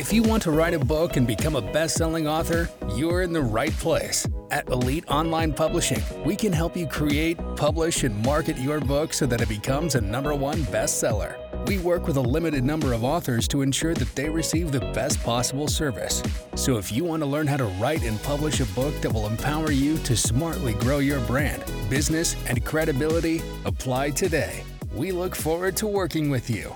If you want to write a book and become a best selling author, you're in the right place. At Elite Online Publishing, we can help you create, publish, and market your book so that it becomes a number one bestseller. We work with a limited number of authors to ensure that they receive the best possible service. So if you want to learn how to write and publish a book that will empower you to smartly grow your brand, business, and credibility, apply today. We look forward to working with you.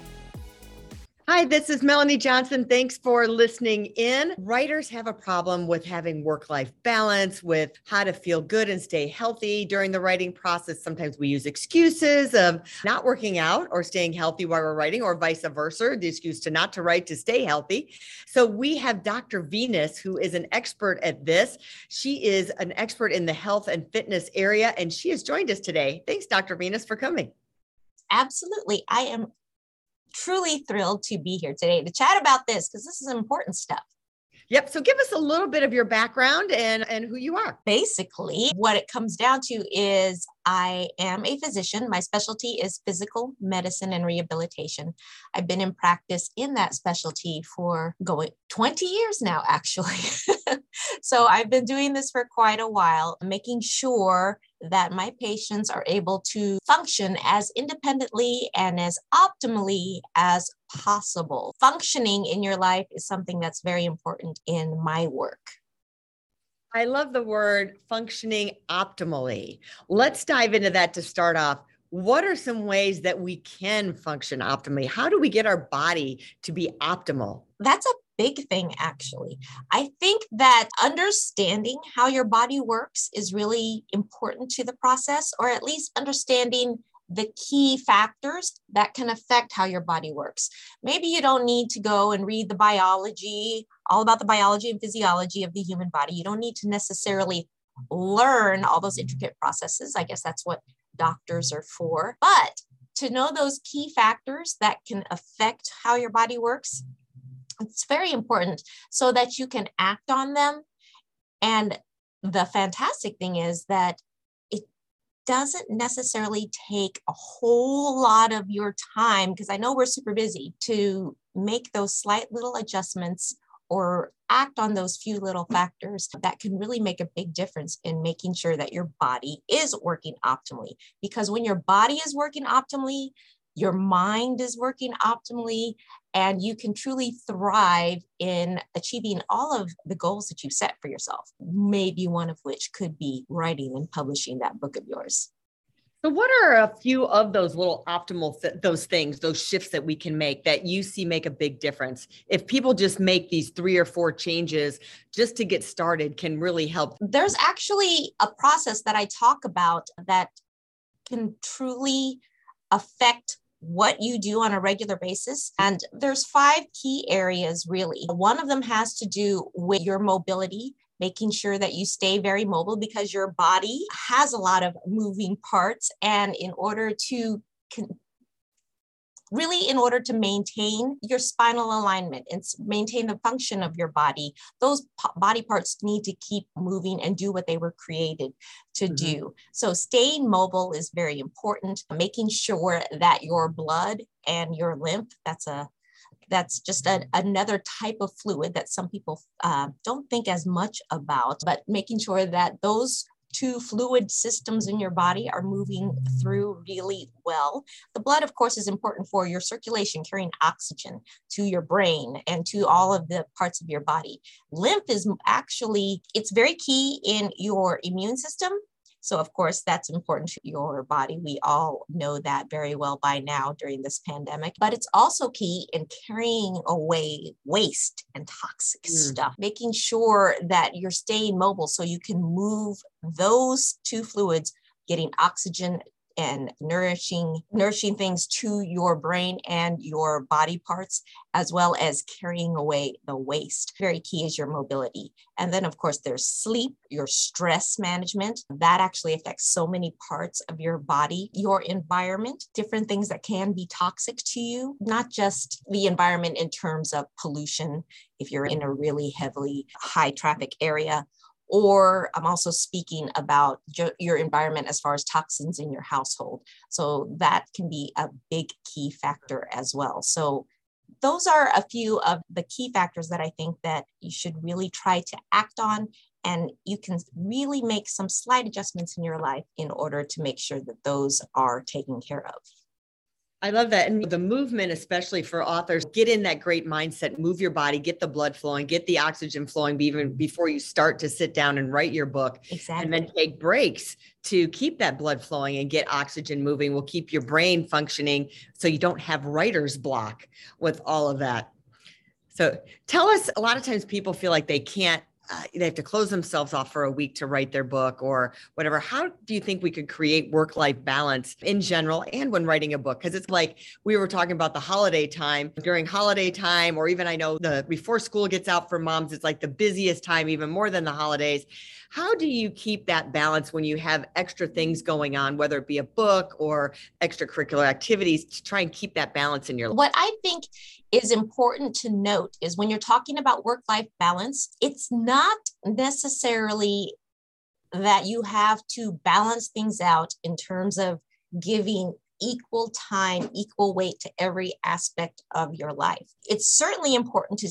Hi, this is Melanie Johnson. Thanks for listening in. Writers have a problem with having work life balance, with how to feel good and stay healthy during the writing process. Sometimes we use excuses of not working out or staying healthy while we're writing, or vice versa, the excuse to not to write to stay healthy. So we have Dr. Venus, who is an expert at this. She is an expert in the health and fitness area, and she has joined us today. Thanks, Dr. Venus, for coming. Absolutely. I am truly thrilled to be here today to chat about this because this is important stuff. Yep. So give us a little bit of your background and, and who you are. Basically, what it comes down to is I am a physician. My specialty is physical medicine and rehabilitation. I've been in practice in that specialty for going 20 years now, actually. so I've been doing this for quite a while, making sure that my patients are able to function as independently and as optimally as possible. Functioning in your life is something that's very important in my work. I love the word functioning optimally. Let's dive into that to start off. What are some ways that we can function optimally? How do we get our body to be optimal? That's a big thing, actually. I think that understanding how your body works is really important to the process, or at least understanding the key factors that can affect how your body works. Maybe you don't need to go and read the biology, all about the biology and physiology of the human body. You don't need to necessarily learn all those intricate processes. I guess that's what doctors are for. But to know those key factors that can affect how your body works, it's very important so that you can act on them. And the fantastic thing is that it doesn't necessarily take a whole lot of your time, because I know we're super busy, to make those slight little adjustments or act on those few little factors that can really make a big difference in making sure that your body is working optimally. Because when your body is working optimally, your mind is working optimally, and you can truly thrive in achieving all of the goals that you've set for yourself, maybe one of which could be writing and publishing that book of yours. So, what are a few of those little optimal th- those things, those shifts that we can make that you see make a big difference? If people just make these three or four changes just to get started, can really help. There's actually a process that I talk about that can truly affect what you do on a regular basis. And there's five key areas really. One of them has to do with your mobility making sure that you stay very mobile because your body has a lot of moving parts. And in order to really in order to maintain your spinal alignment and maintain the function of your body those body parts need to keep moving and do what they were created to mm-hmm. do so staying mobile is very important making sure that your blood and your lymph that's a that's just a, another type of fluid that some people uh, don't think as much about but making sure that those two fluid systems in your body are moving through really well. The blood, of course, is important for your circulation, carrying oxygen to your brain and to all of the parts of your body. Lymph is actually, it's very key in your immune system so, of course, that's important to your body. We all know that very well by now during this pandemic, but it's also key in carrying away waste and toxic mm. stuff, making sure that you're staying mobile so you can move those two fluids getting oxygen and nourishing nourishing things to your brain and your body parts as well as carrying away the waste. Very key is your mobility. And then of course there's sleep your stress management. That actually affects so many parts of your body your environment different things that can be toxic to you not just the environment in terms of pollution if you're in a really heavily high traffic area or I'm also speaking about your environment as far as toxins in your household. So that can be a big key factor as well. So those are a few of the key factors that I think that you should really try to act on and you can really make some slight adjustments in your life in order to make sure that those are taken care of. I love that. And the movement, especially for authors, get in that great mindset, move your body, get the blood flowing, get the oxygen flowing even before you start to sit down and write your book. Exactly. And then take breaks to keep that blood flowing and get oxygen moving will keep your brain functioning so you don't have writer's block with all of that. So tell us a lot of times people feel like they can't uh, they have to close themselves off for a week to write their book or whatever. How do you think we could create work life balance in general and when writing a book? Because it's like we were talking about the holiday time during holiday time, or even I know the before school gets out for moms, it's like the busiest time, even more than the holidays. How do you keep that balance when you have extra things going on, whether it be a book or extracurricular activities to try and keep that balance in your life? What I think is important to note is when you're talking about work life balance, it's not necessarily that you have to balance things out in terms of giving equal time, equal weight to every aspect of your life. It's certainly important to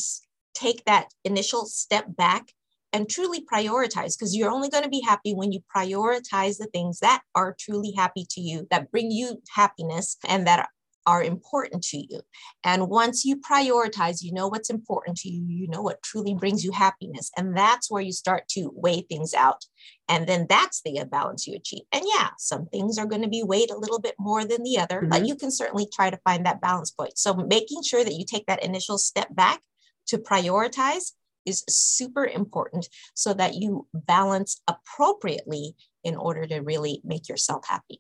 take that initial step back and truly prioritize because you're only going to be happy when you prioritize the things that are truly happy to you, that bring you happiness, and that are important to you. And once you prioritize, you know what's important to you, you know what truly brings you happiness. And that's where you start to weigh things out. And then that's the balance you achieve. And yeah, some things are going to be weighed a little bit more than the other, mm-hmm. but you can certainly try to find that balance point. So making sure that you take that initial step back to prioritize is super important so that you balance appropriately in order to really make yourself happy.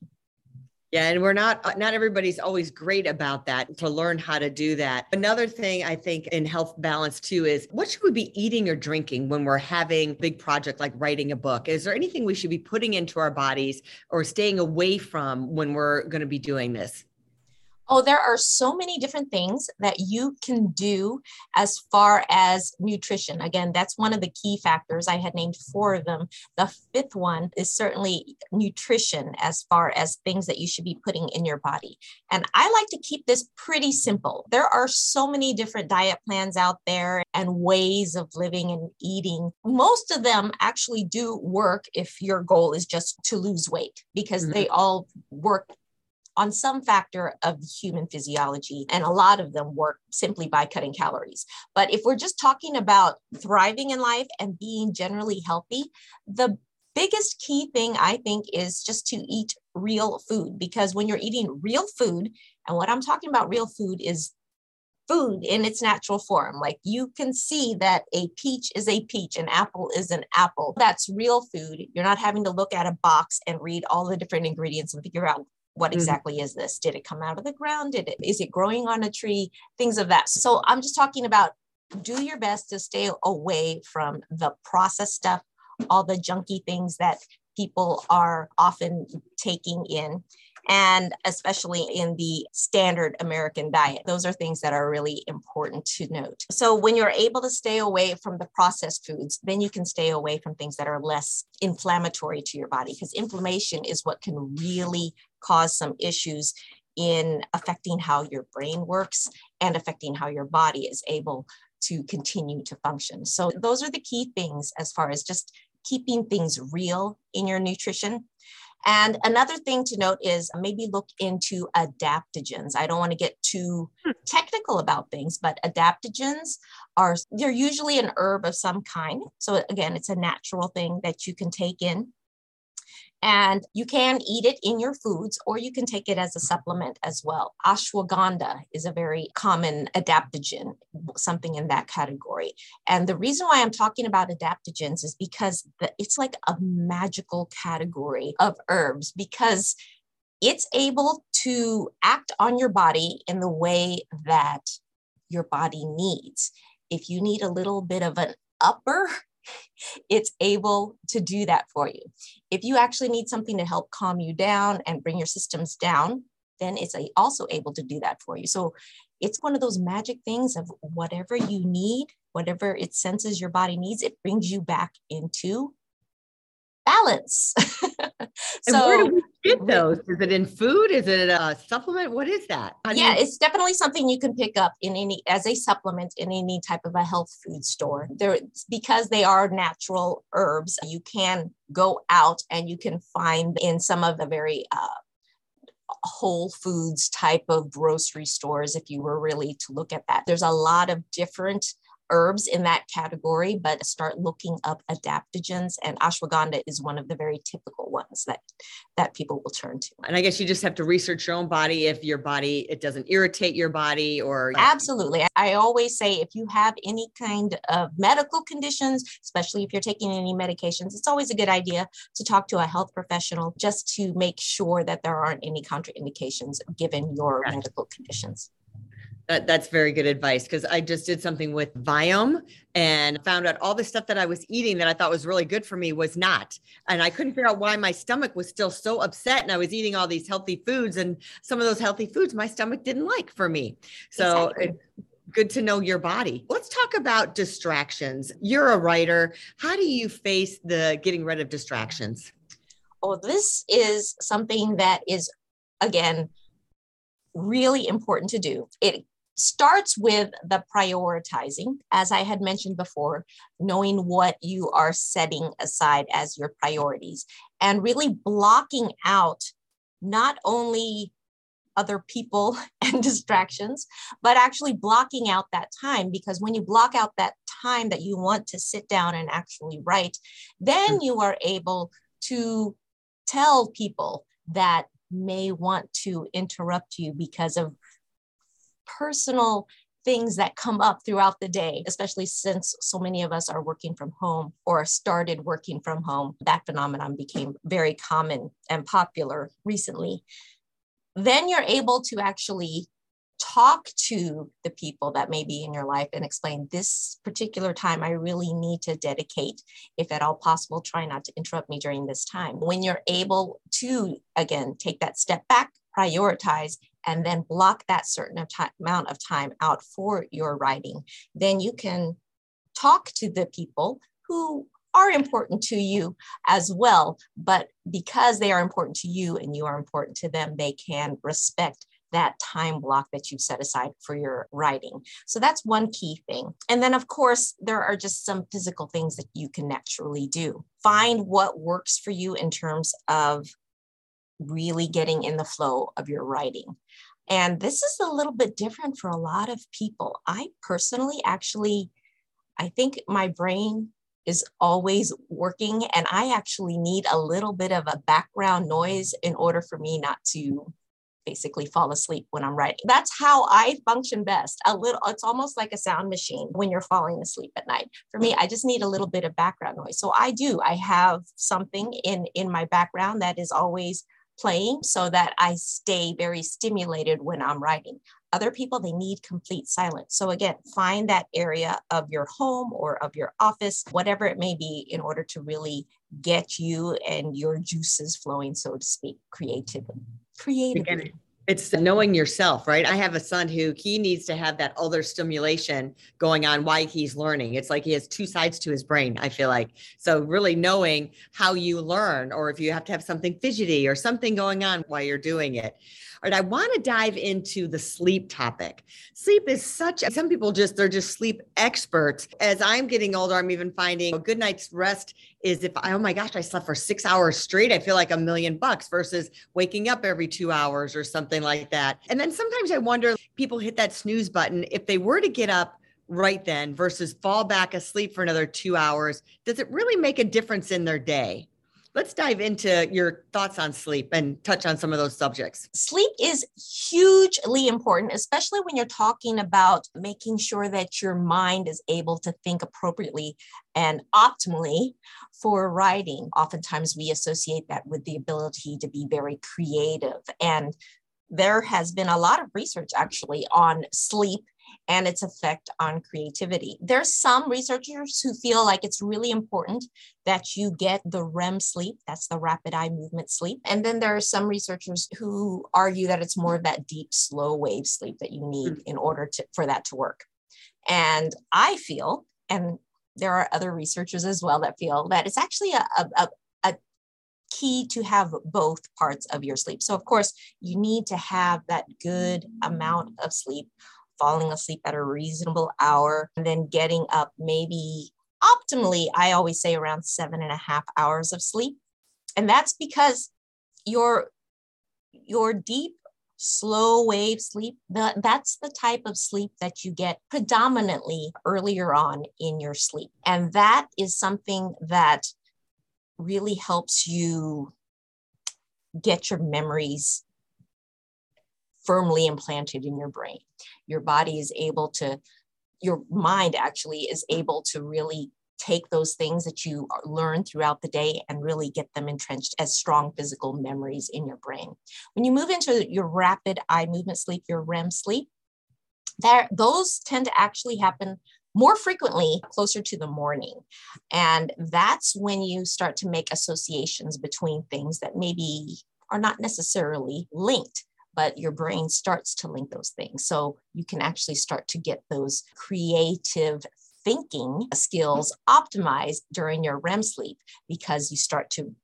Yeah, and we're not uh, not everybody's always great about that to learn how to do that. Another thing I think in health balance too is what should we be eating or drinking when we're having big project like writing a book? Is there anything we should be putting into our bodies or staying away from when we're going to be doing this? Oh, there are so many different things that you can do as far as nutrition. Again, that's one of the key factors. I had named four of them. The fifth one is certainly nutrition, as far as things that you should be putting in your body. And I like to keep this pretty simple. There are so many different diet plans out there and ways of living and eating. Most of them actually do work if your goal is just to lose weight because mm-hmm. they all work on some factor of human physiology, and a lot of them work simply by cutting calories. But if we're just talking about thriving in life and being generally healthy, the biggest key thing I think is just to eat real food because when you're eating real food, and what I'm talking about real food is food in its natural form. Like you can see that a peach is a peach, an apple is an apple. That's real food. You're not having to look at a box and read all the different ingredients and figure out what mm-hmm. exactly is this did it come out of the ground did it is it growing on a tree things of that so i'm just talking about do your best to stay away from the processed stuff all the junky things that people are often taking in and especially in the standard American diet. Those are things that are really important to note. So, when you're able to stay away from the processed foods, then you can stay away from things that are less inflammatory to your body because inflammation is what can really cause some issues in affecting how your brain works and affecting how your body is able to continue to function. So, those are the key things as far as just keeping things real in your nutrition. And another thing to note is maybe look into adaptogens. I don't want to get too hmm. technical about things, but adaptogens are they're usually an herb of some kind. So again, it's a natural thing that you can take in and you can eat it in your foods or you can take it as a supplement as well. Ashwagandha is a very common adaptogen, something in that category. And the reason why I'm talking about adaptogens is because it's like a magical category of herbs because it's able to act on your body in the way that your body needs. If you need a little bit of an upper it's able to do that for you. If you actually need something to help calm you down and bring your systems down, then it's also able to do that for you. So it's one of those magic things of whatever you need, whatever it senses your body needs, it brings you back into balance. so where do we get those? Is it in food? Is it a supplement? What is that? yeah, it's definitely something you can pick up in any as a supplement in any type of a health food store. There because they are natural herbs, you can go out and you can find in some of the very uh, Whole Foods type of grocery stores if you were really to look at that. There's a lot of different herbs in that category, but start looking up adaptogens. And ashwagandha is one of the very typical ones that that people will turn to. And I guess you just have to research your own body if your body it doesn't irritate your body or absolutely. I always say if you have any kind of medical conditions, especially if you're taking any medications, it's always a good idea to talk to a health professional just to make sure that there aren't any contraindications given your medical conditions. That, that's very good advice because I just did something with Viome and found out all the stuff that I was eating that I thought was really good for me was not. And I couldn't figure out why my stomach was still so upset. And I was eating all these healthy foods, and some of those healthy foods my stomach didn't like for me. So exactly. good to know your body. Let's talk about distractions. You're a writer. How do you face the getting rid of distractions? Oh, this is something that is, again, really important to do. It starts with the prioritizing, as I had mentioned before, knowing what you are setting aside as your priorities and really blocking out not only other people and distractions, but actually blocking out that time. Because when you block out that time that you want to sit down and actually write, then mm. you are able to tell people that may want to interrupt you because of personal things that come up throughout the day, especially since so many of us are working from home or started working from home. That phenomenon became very common and popular recently. Then you're able to actually talk to the people that may be in your life and explain this particular time I really need to dedicate, if at all possible, try not to interrupt me during this time. When you're able to, again, take that step back, prioritize, and then block that certain amount of time out for your writing, then you can talk to the people who are important to you as well. But because they are important to you and you are important to them, they can respect that time block that you've set aside for your writing. So that's one key thing. And then, of course, there are just some physical things that you can naturally do. Find what works for you in terms of really getting in the flow of your writing. And this is a little bit different for a lot of people. I personally actually, I think my brain is always working and I actually need a little bit of a background noise in order for me not to basically fall asleep when I'm writing. That's how I function best. A little, it's almost like a sound machine when you're falling asleep at night. For me, I just need a little bit of background noise. So I do. I have something in in my background that is always playing so that I stay very stimulated when I'm writing. Other people, they need complete silence. So, again, find that area of your home or of your office, whatever it may be, in order to really get you and your juices flowing, so to speak, creatively creatively it's knowing yourself right i have a son who he needs to have that other stimulation going on while he's learning it's like he has two sides to his brain i feel like so really knowing how you learn or if you have to have something fidgety or something going on while you're doing it all right, I want to dive into the sleep topic. Sleep is such, some people just, they're just sleep experts. As I'm getting older, I'm even finding a good night's rest is if, I, oh my gosh, I slept for six hours straight, I feel like a million bucks versus waking up every two hours or something like that. And then sometimes I wonder, people hit that snooze button. If they were to get up, right then versus fall back asleep for another two hours, does it really make a difference in their day? Let's dive into your thoughts on sleep and touch on some of those subjects. Sleep is hugely important, especially when you're talking about making sure that your mind is able to think appropriately and optimally for writing. Oftentimes, we associate that with the ability to be very creative. And there has been a lot of research actually on sleep and its effect on creativity. There's some researchers who feel like it's really important that you get the REM sleep, that's the rapid eye movement sleep. And then there are some researchers who argue that it's more of that deep, slow wave sleep that you need mm-hmm. in order to, for that to work. And I feel, and there are other researchers as well that feel that it's actually a, a, a key to have both parts of your sleep. So, of course, you need to have that good amount of sleep, falling asleep at a reasonable hour, and then getting up maybe optimally, I always say around seven and a half hours of sleep. And that's because your your deep slow wave sleep that, that's the type of sleep that you get predominantly earlier on in your sleep and that is something that really helps you get your memories firmly implanted in your brain. Your body is able to, your mind actually is able to really take those things that you learn throughout the day and really get them entrenched as strong physical memories in your brain. When you move into your rapid eye movement sleep, your REM sleep, there, those tend to actually happen more frequently closer to the morning. And that's when you start to make associations between things that maybe are not necessarily linked, but your brain starts to link those things. So you can actually start to get those creative thinking skills optimized during your REM sleep because you start to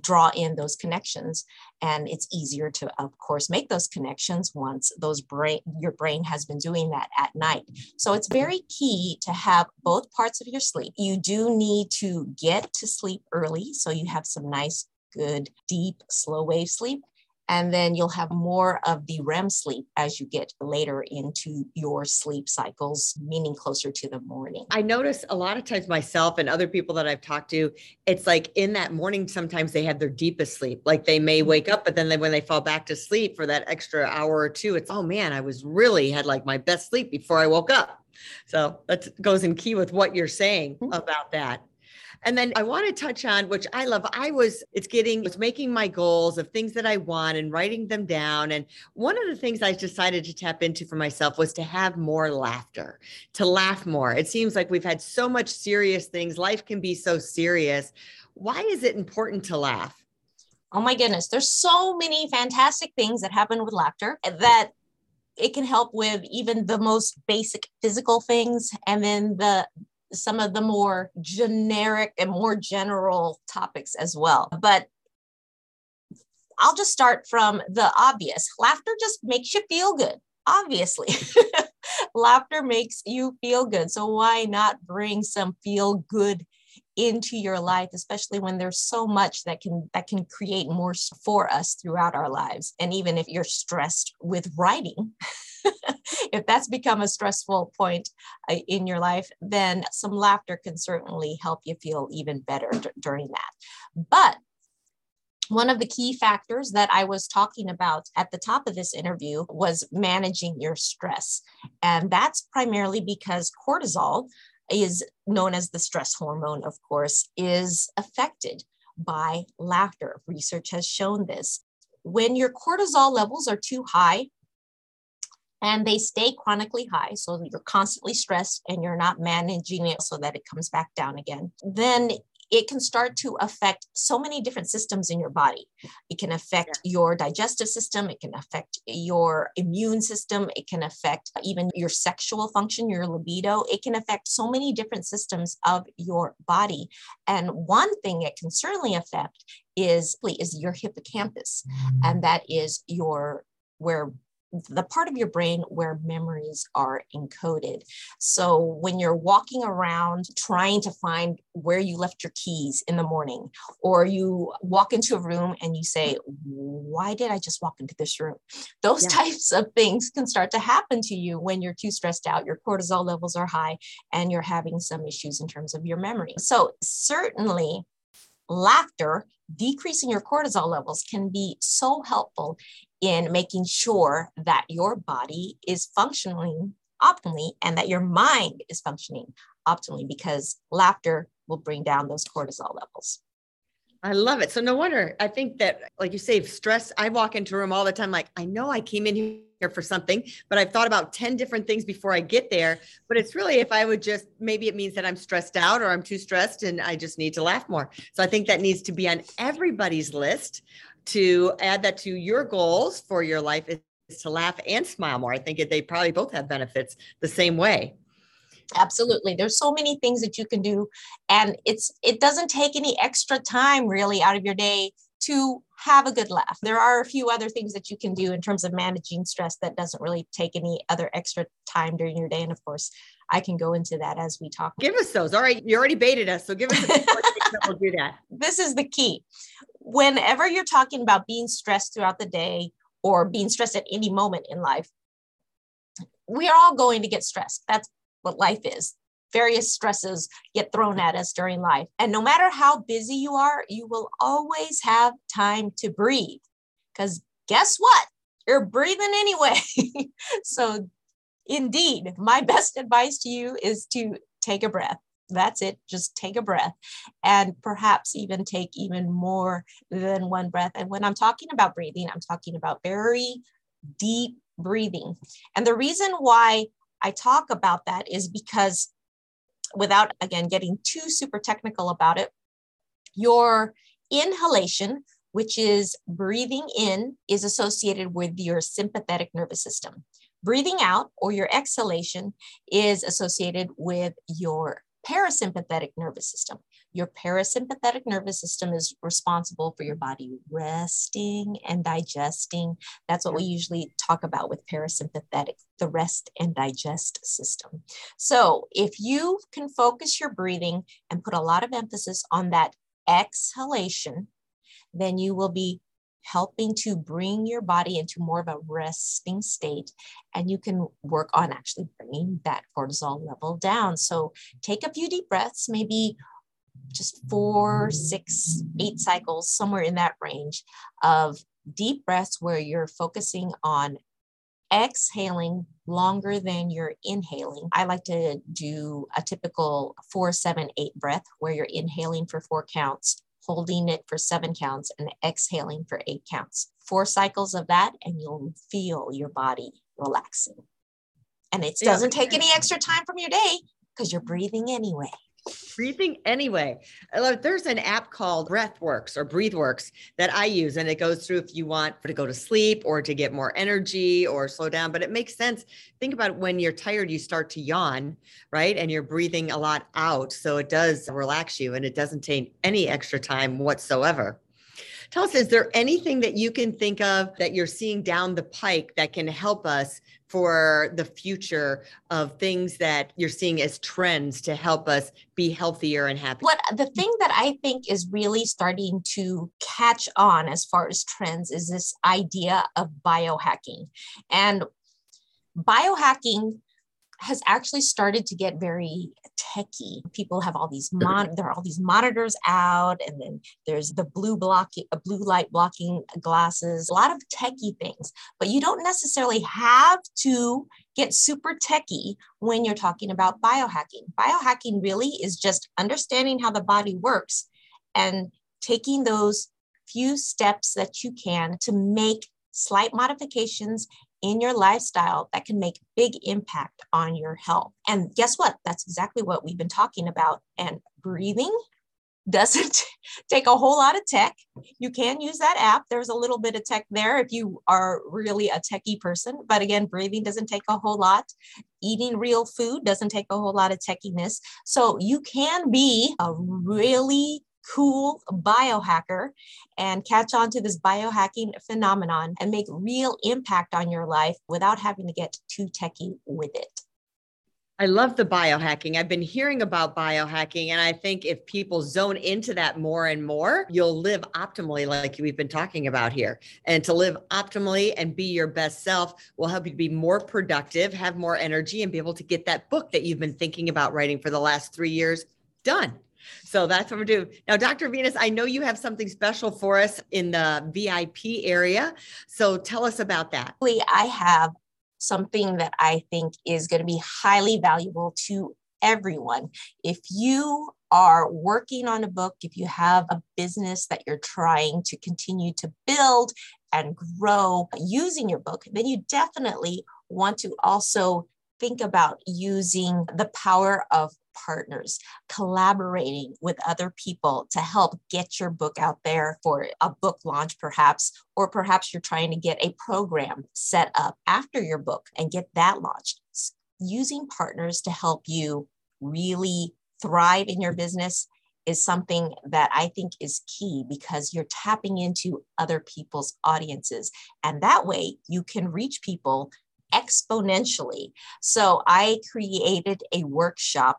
draw in those connections. And it's easier to of course make those connections once those brain your brain has been doing that at night. So it's very key to have both parts of your sleep. You do need to get to sleep early so you have some nice good deep slow wave sleep and then you'll have more of the REM sleep as you get later into your sleep cycles, meaning closer to the morning. I notice a lot of times myself and other people that I've talked to, it's like in that morning, sometimes they have their deepest sleep. Like they may mm-hmm. wake up, but then they, when they fall back to sleep for that extra hour or two, it's, oh man, I was really had like my best sleep before I woke up. So that goes in key with what you're saying mm-hmm. about that. And then I want to touch on, which I love. I was, it's getting, it's making my goals of things that I want and writing them down. And one of the things I decided to tap into for myself was to have more laughter, to laugh more. It seems like we've had so much serious things. Life can be so serious. Why is it important to laugh? Oh my goodness, there's so many fantastic things that happen with laughter that it can help with even the most basic physical things and then the some of the more generic and more general topics as well. But I'll just start from the obvious. Laughter just makes you feel good, obviously. Laughter makes you feel good. So why not bring some feel good into your life especially when there's so much that can that can create more for us throughout our lives and even if you're stressed with writing if that's become a stressful point uh, in your life then some laughter can certainly help you feel even better d- during that but one of the key factors that I was talking about at the top of this interview was managing your stress. And that's primarily because cortisol, is known as the stress hormone, of course, is affected by laughter. Research has shown this. When your cortisol levels are too high, and they stay chronically high, so you're constantly stressed and you're not managing it so that it comes back down again, then it can start to affect so many different systems in your body. It can affect yeah. your digestive system, it can affect your immune system, it can affect even your sexual function, your libido. It can affect so many different systems of your body. And one thing it can certainly affect is, is your hippocampus, and that is your where the part of your brain where memories are encoded. So when you're walking around trying to find where you left your keys in the morning, or you walk into a room and you say, Why did I just walk into this room? Those yeah. types of things can start to happen to you when you're too stressed out, your cortisol levels are high, and you're having some issues in terms of your memory. So certainly laughter decreasing your cortisol levels can be so helpful in making sure that your body is functioning optimally and that your mind is functioning optimally because laughter will bring down those cortisol levels. I love it. So no wonder. I think that, like you say, stress. I walk into a room all the time, like I know I came in here for something, but I've thought about ten different things before I get there. But it's really if I would just maybe it means that I'm stressed out or I'm too stressed and I just need to laugh more. So I think that needs to be on everybody's list to add that to your goals for your life is to laugh and smile more. I think they probably both have benefits the same way absolutely there's so many things that you can do and it's it doesn't take any extra time really out of your day to have a good laugh. There are a few other things that you can do in terms of managing stress that doesn't really take any other extra time during your day. And of course, I can go into that as we talk. Give us those. All right. You already baited us. So give us we'll do that. This is the key. Whenever you're talking about being stressed throughout the day or being stressed at any moment in life, we are all going to get stressed. That's what life is. Various stresses get thrown at us during life. And no matter how busy you are, you will always have time to breathe. Because guess what? You're breathing anyway. so, indeed, my best advice to you is to take a breath. That's it. Just take a breath and perhaps even take even more than one breath. And when I'm talking about breathing, I'm talking about very deep breathing. And the reason why I talk about that is because, without again getting too super technical about it, your inhalation, which is breathing in, is associated with your sympathetic nervous system. Breathing out or your exhalation is associated with your parasympathetic nervous system. Your parasympathetic nervous system is responsible for your body resting and digesting. That's what we usually talk about with parasympathetic, the rest and digest system. So, if you can focus your breathing and put a lot of emphasis on that exhalation, then you will be helping to bring your body into more of a resting state. And you can work on actually bringing that cortisol level down. So take a few deep breaths, maybe just four, six, eight cycles, somewhere in that range of deep breaths where you're focusing on exhaling longer than you're inhaling. I like to do a typical four, seven, eight breath where you're inhaling for four counts, holding it for seven counts, and exhaling for eight counts. Four cycles of that, and you'll feel your body relaxing. And it doesn't take any extra time from your day because you're breathing anyway breathing anyway. Uh, Love there's an app called Breathworks or BreatheWorks that I use, and it goes through if you want to go to sleep or to get more energy or slow down. But it makes sense. Think about when you're tired, you start to yawn, right? And you're breathing a lot out. So it does relax you and it doesn't take any extra time whatsoever. Tell us, is there anything that you can think of that you're seeing down the pike that can help us for the future of things that you're seeing as trends to help us be healthier and happier? What the thing that I think is really starting to catch on as far as trends is this idea of biohacking. And biohacking has actually started to get very techy. People have all these mon- there are all these monitors out, and then there's the blue blocking, a blue light blocking glasses, a lot of techy things. But you don't necessarily have to get super techy when you're talking about biohacking. Biohacking really is just understanding how the body works and taking those few steps that you can to make slight modifications in your lifestyle that can make big impact on your health. And guess what? That's exactly what we've been talking about. And breathing doesn't take a whole lot of tech. You can use that app. There's a little bit of tech there if you are really a techie person. But again, breathing doesn't take a whole lot. Eating real food doesn't take a whole lot of techiness. So you can be a really cool biohacker and catch on to this biohacking phenomenon and make real impact on your life without having to get too techy with it. I love the biohacking. I've been hearing about biohacking, and I think if people zone into that more and more, you'll live optimally, like we've been talking about here. And to live optimally and be your best self will help you to be more productive, have more energy, and be able to get that book that you've been thinking about writing for the last three years done. So that's what we're doing. Now, Dr. Venus, I know you have something special for us in the VIP area. So tell us about that. I have something that I think is going to be highly valuable to everyone. If you are working on a book, if you have a business that you're trying to continue to build and grow using your book, then you definitely want to also think about using the power of partners, collaborating with other people to help get your book out there for a book launch, perhaps, or perhaps you're trying to get a program set up after your book and get that launched. Using partners to help you really thrive in your business is something that I think is key because you're tapping into other people's audiences. And that way you can reach people exponentially. So I created a workshop,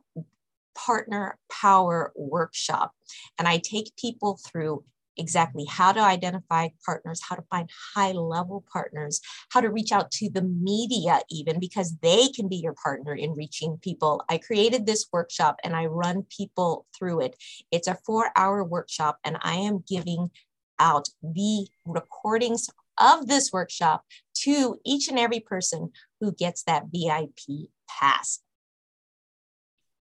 Partner Power Workshop, and I take people through exactly how to identify partners, how to find high level partners, how to reach out to the media, even because they can be your partner in reaching people. I created this workshop and I run people through it. It's a four hour workshop, and I am giving out the recordings of this workshop to each and every person who gets that VIP pass.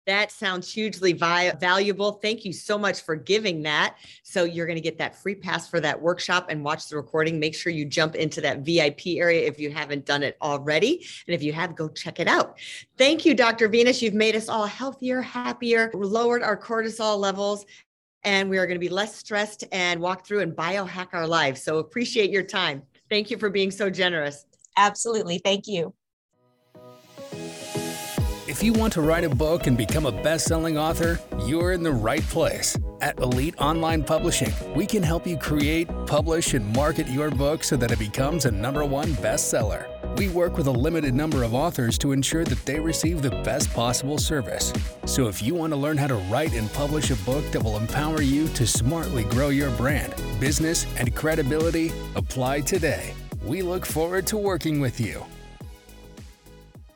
That sounds hugely vi- valuable. Thank you so much for giving that. So, you're going to get that free pass for that workshop and watch the recording. Make sure you jump into that VIP area if you haven't done it already. And if you have, go check it out. Thank you, Dr. Venus. You've made us all healthier, happier, lowered our cortisol levels, and we are going to be less stressed and walk through and biohack our lives. So, appreciate your time. Thank you for being so generous. Absolutely. Thank you. If you want to write a book and become a best selling author, you're in the right place. At Elite Online Publishing, we can help you create, publish, and market your book so that it becomes a number one bestseller. We work with a limited number of authors to ensure that they receive the best possible service. So if you want to learn how to write and publish a book that will empower you to smartly grow your brand, business, and credibility, apply today. We look forward to working with you.